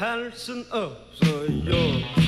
halsen upp så jag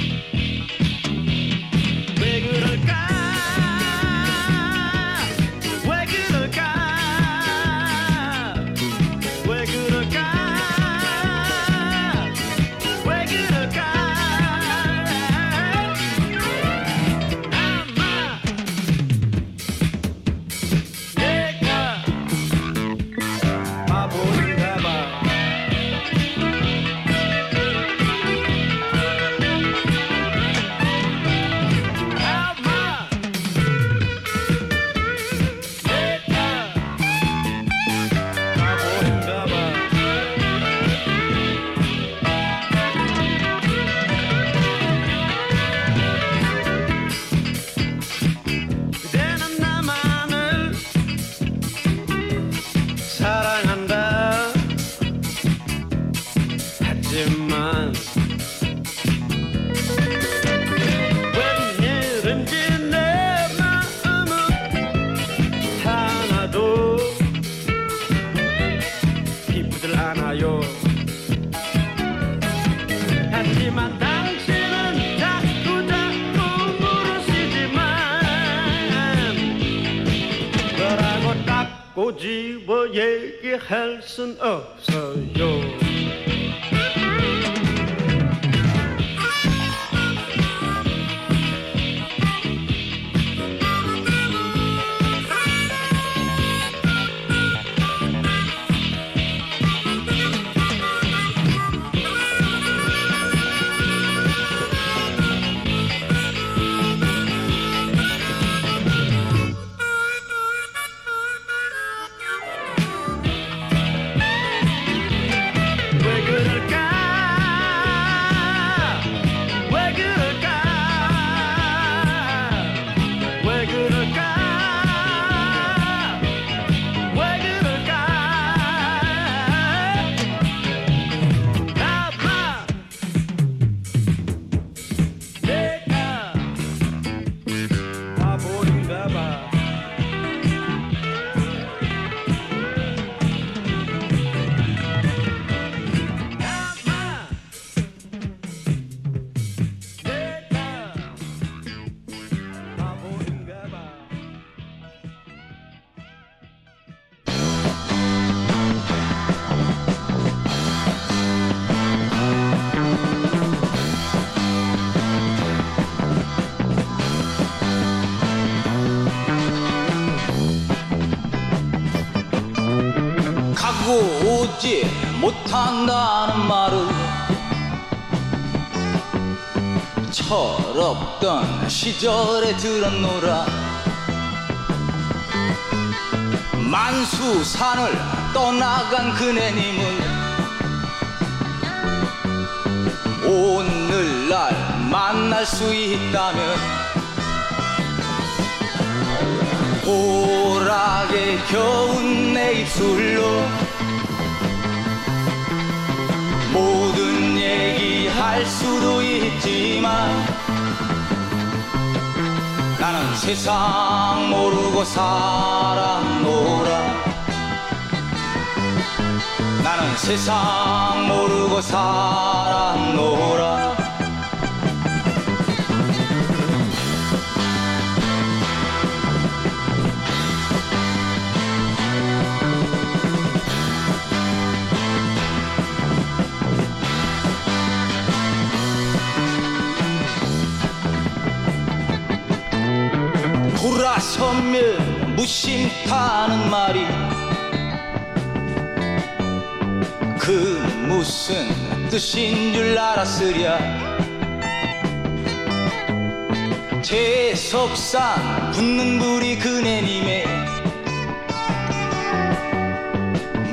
거예요. 하지만 당신은 자꾸 자꾸 물으시지만 뭐라고 딱 꼬집어 얘기할 순 없어요. 못한다는 말을 철없던 시절에 들었노라. 만수산을 떠나간 그네님은 오늘날 만날 수 있다면 보라게 겨운 내 입술로 모든 얘기 할 수도 있지만 나는 세상 모르고 살았노라. 나는 세상 모르고 살았노라 돌아서면 무심타는 말이 그 무슨 뜻인 줄 알았으랴. 재석산 붙는 불이 그네님의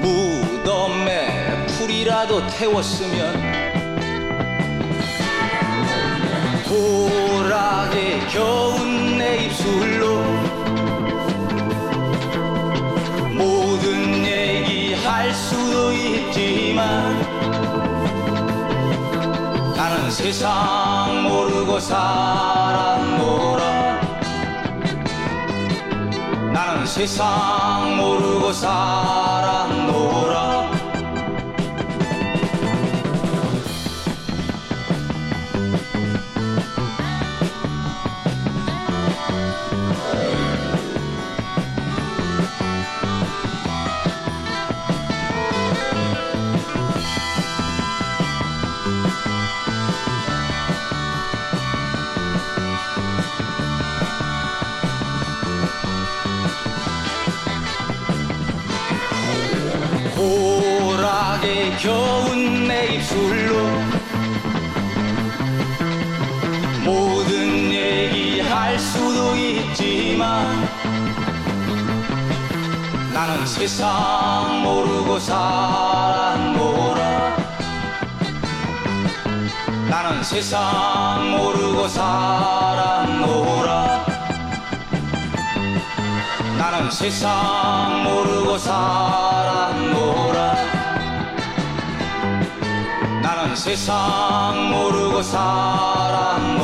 무덤에 풀이라도 태웠으면 보라게 겨운 세상 모르고 살았노라 나는 세상 모르고 살았노라 보라게 겨운 내 입술로 모든 얘기 할 수도 있지만 나는 세상 모르고 살았노라 나는 세상 모르고 살았노라 나는 세상 모르고 살았노라. 나는 세상 모르고 살았노라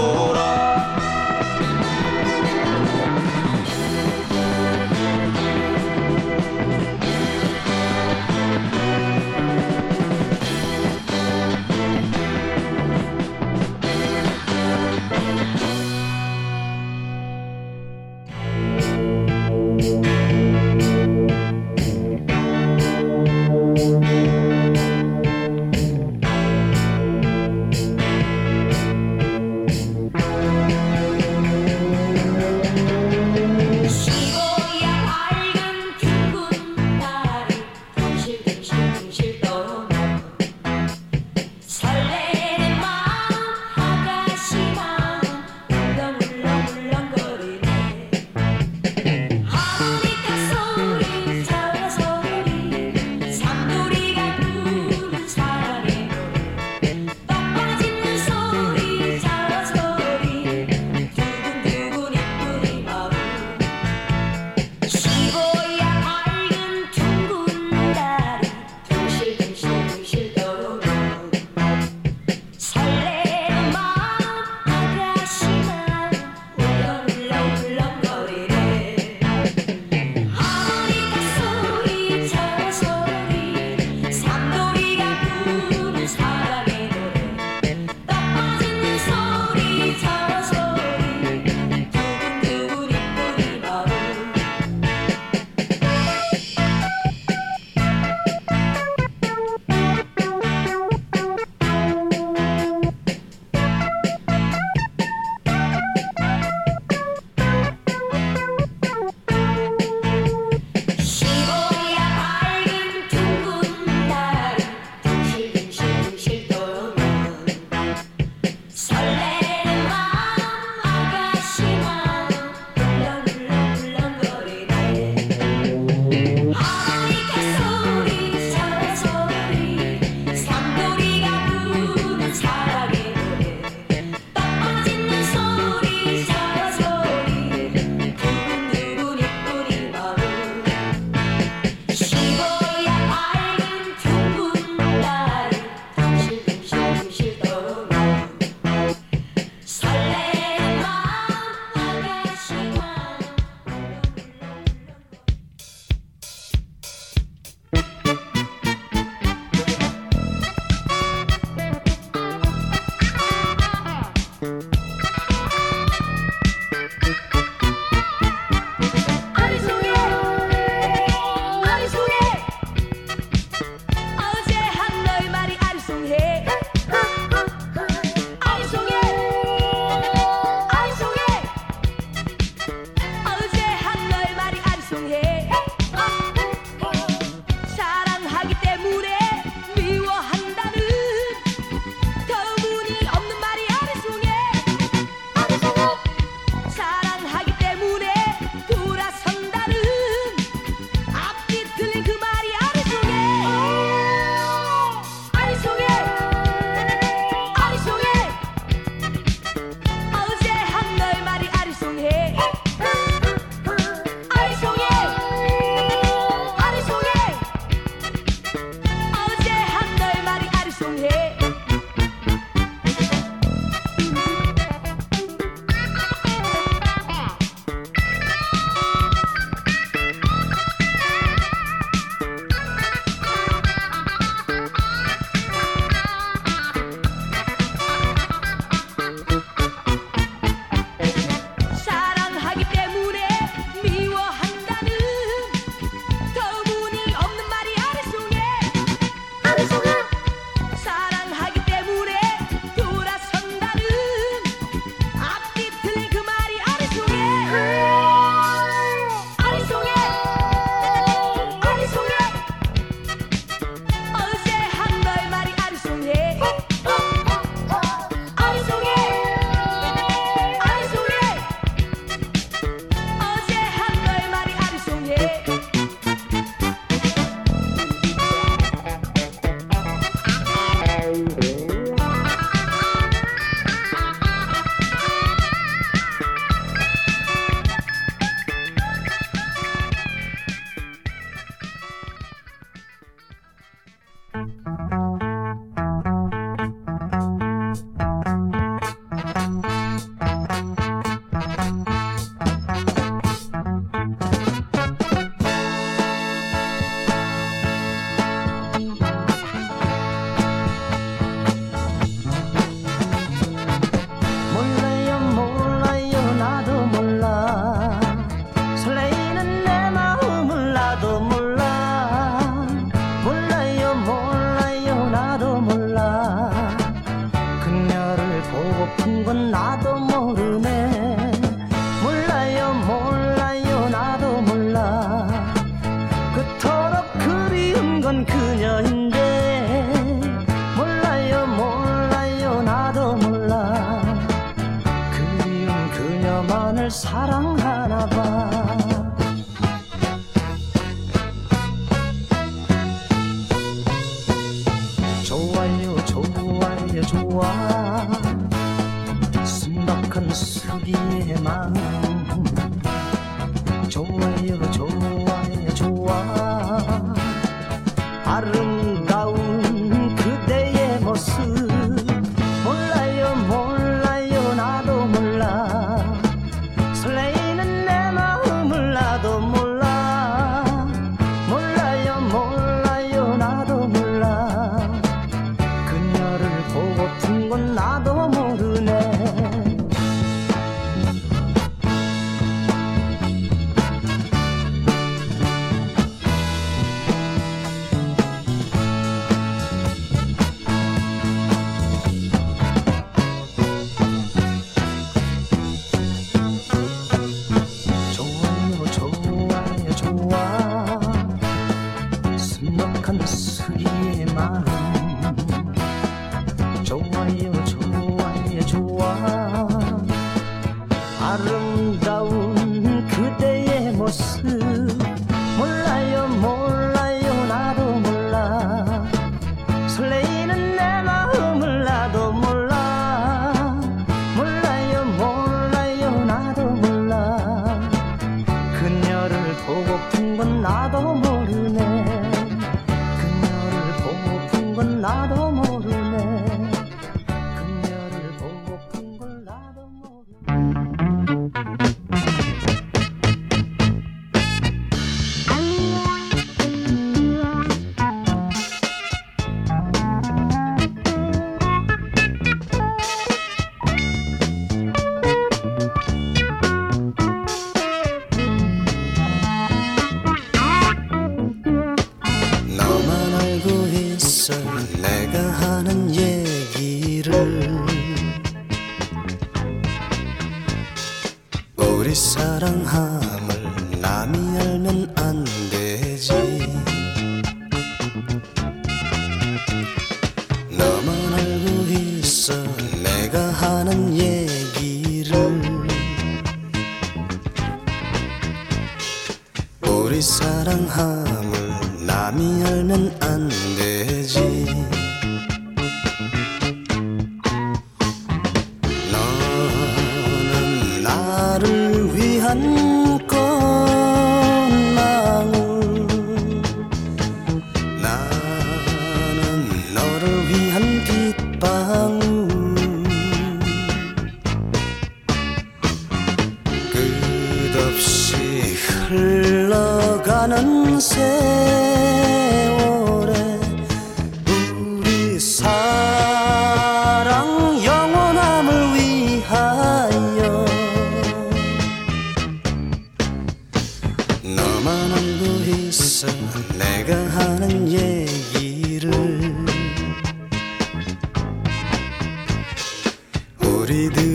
Yêu.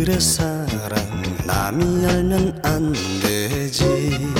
그래 사랑. 남이 알면 안 되지.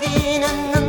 مدينة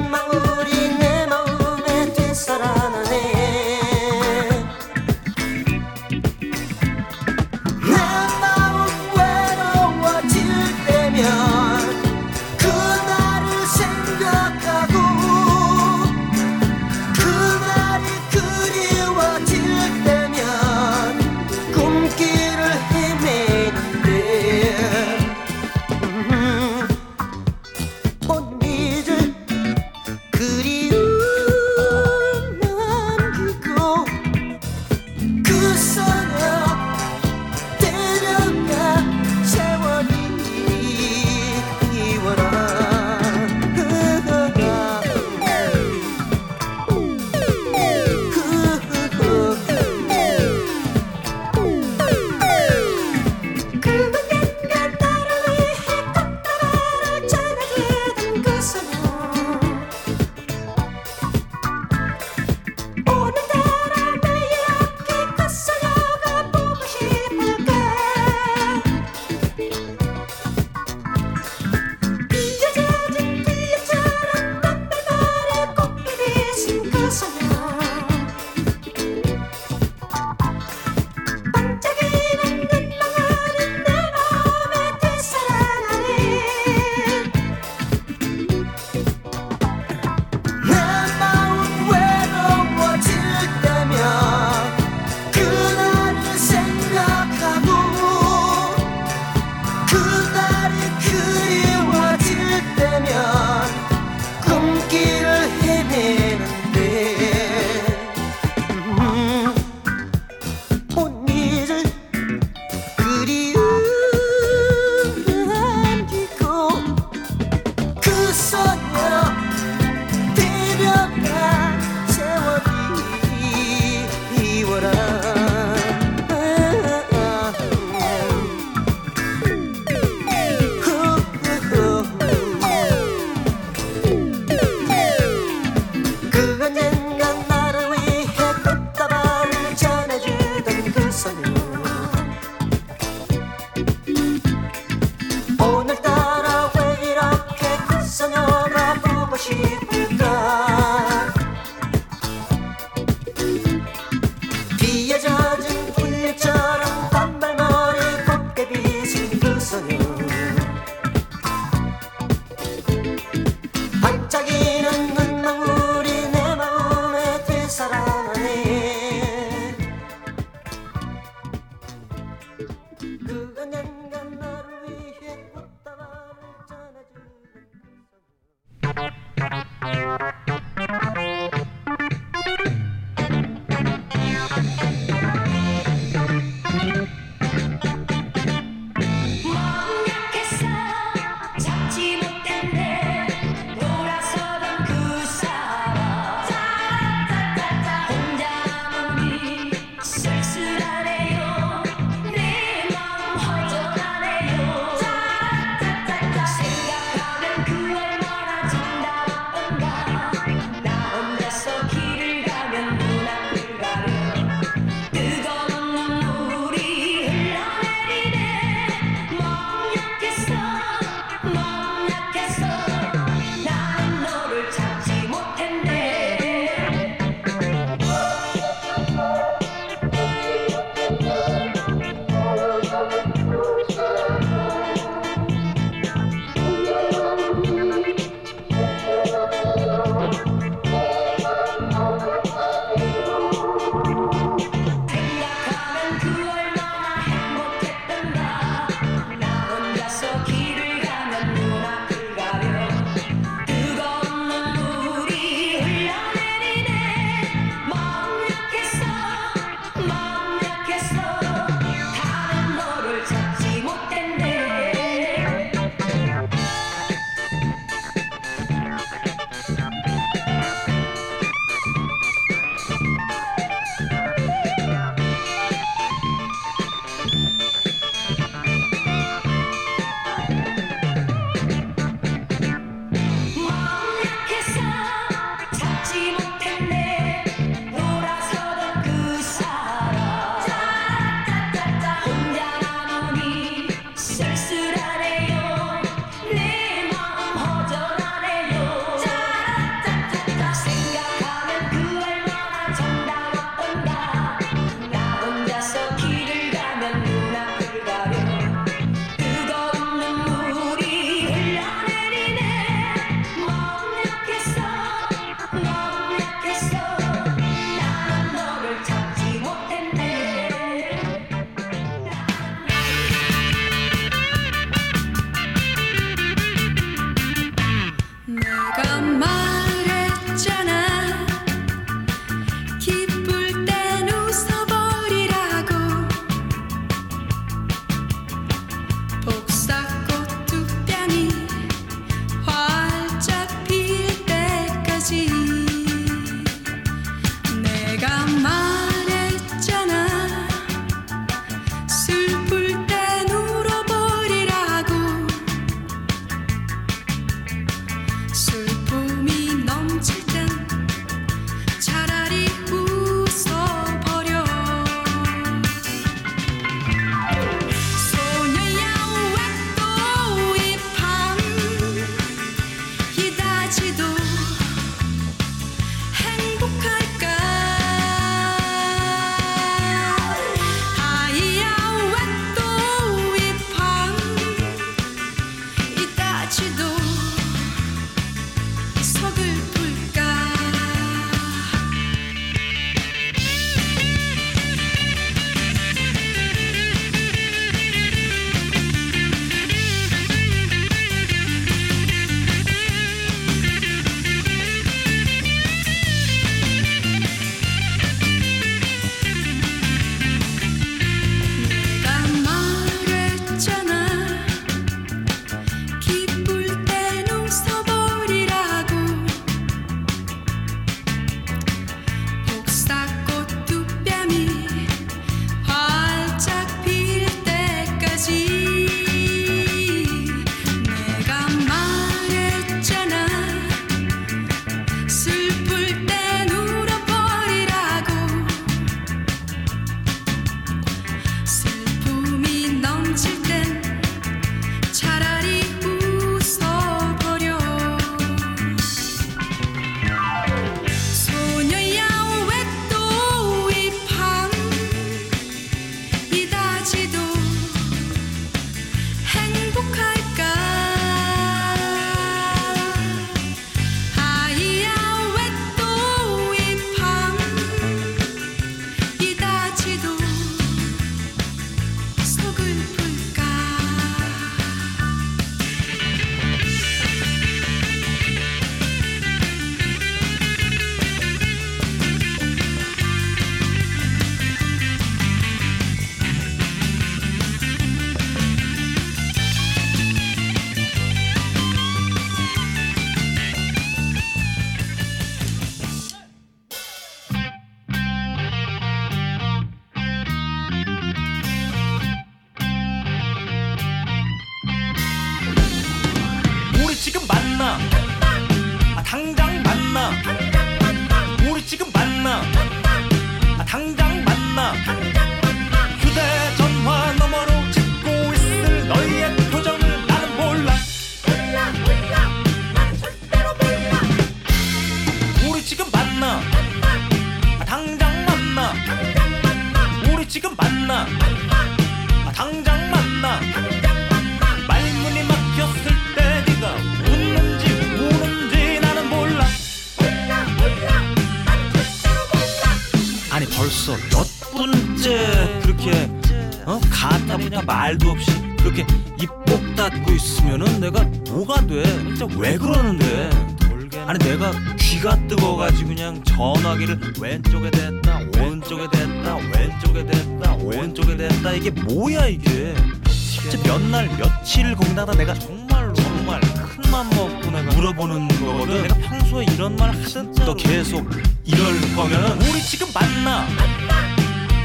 됐다 오른쪽에 됐다 왼쪽에 됐다 오른쪽에 됐다. 이게 뭐야 이게? 진짜 몇날 며칠 고민하다 내가 정말로 정말 큰맘 먹고 내가 물어보는 거거든. 내가 평소에 이런 말 하든 너 계속 이럴 거면 우리 지금 만나.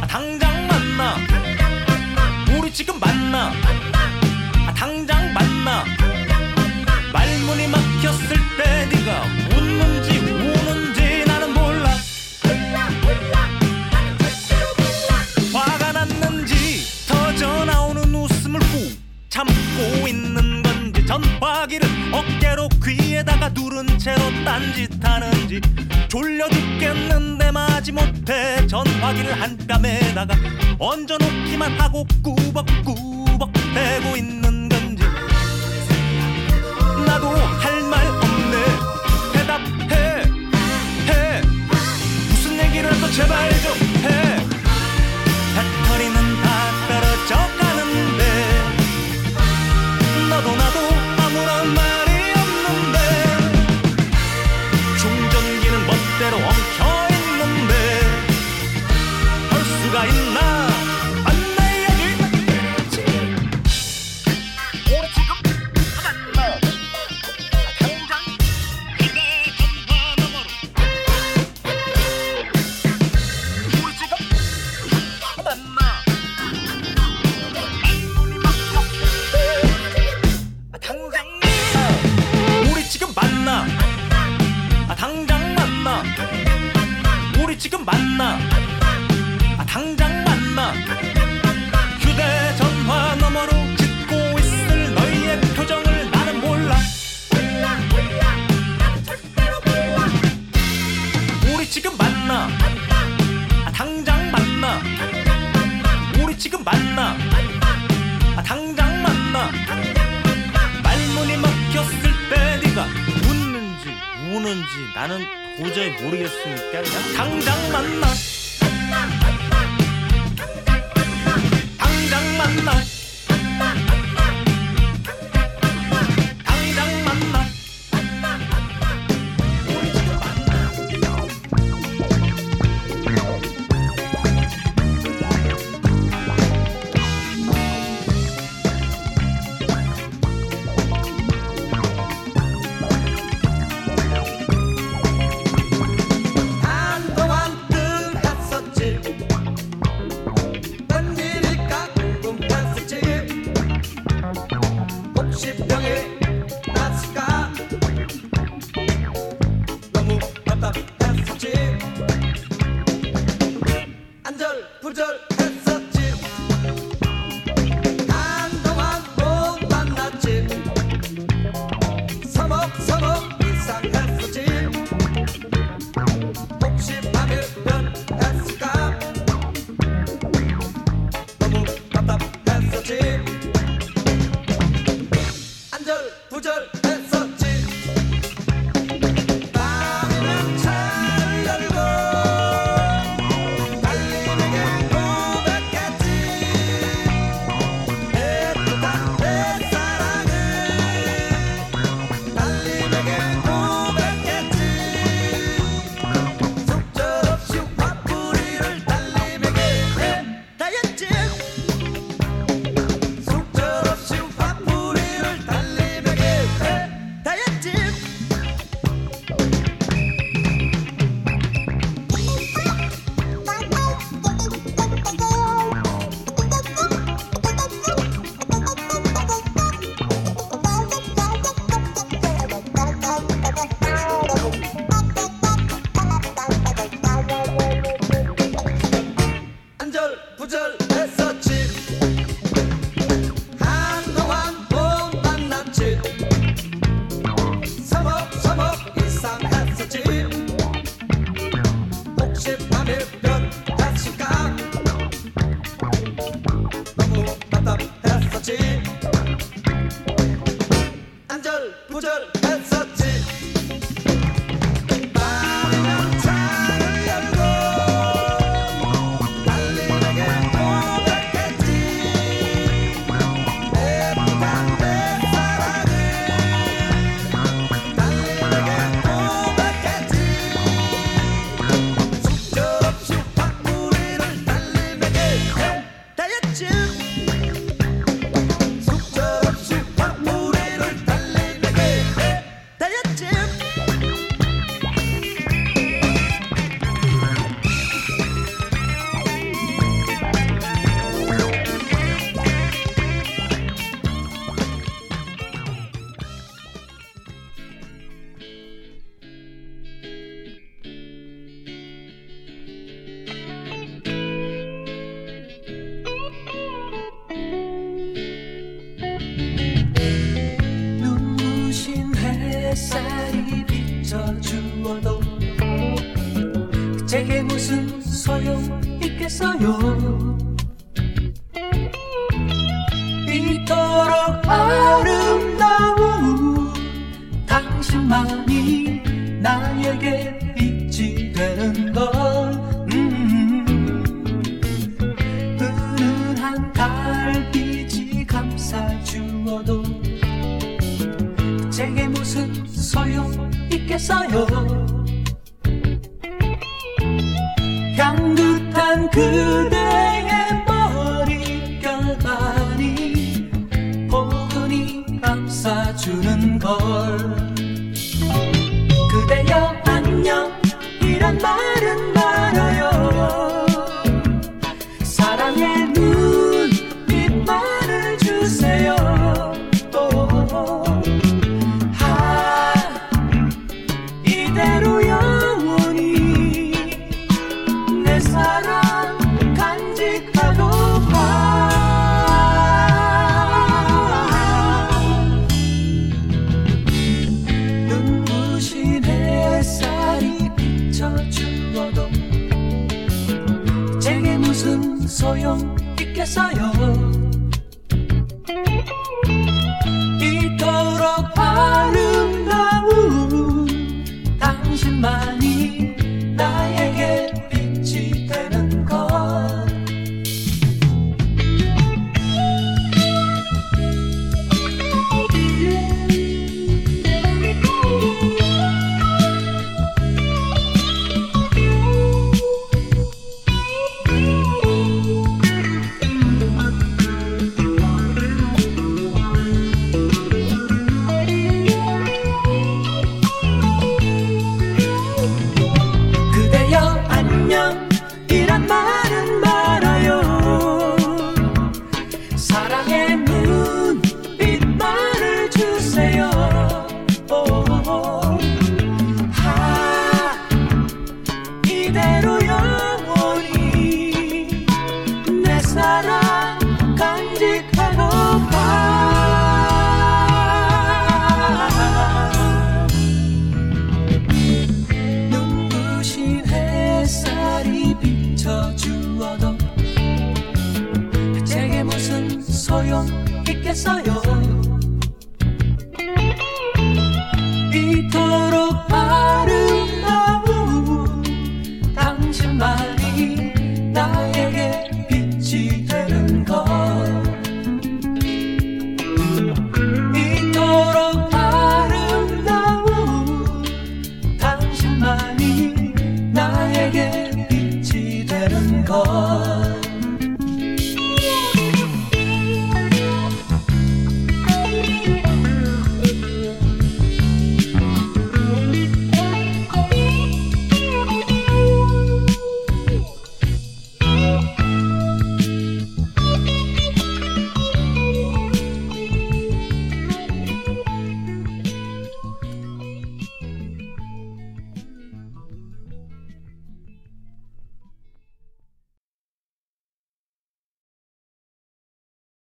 아, 당장 만나. 우리 지금 만나. 아, 당장 만나. 말문이 막혔을 때 네가 듣고 있는 건지 전화기를 어깨로 귀에다가 누른 채로 딴짓하는지 졸려 죽겠는데 마지못해 전화기를 한 뺨에다가 얹어놓기만 하고 꾸벅꾸벅 대고 있는 건지 나도 할 말 없네 대답해 해 무슨 얘기라도 제발 좀해 배터리는 다 모르겠으니까? 그냥 당장 만나.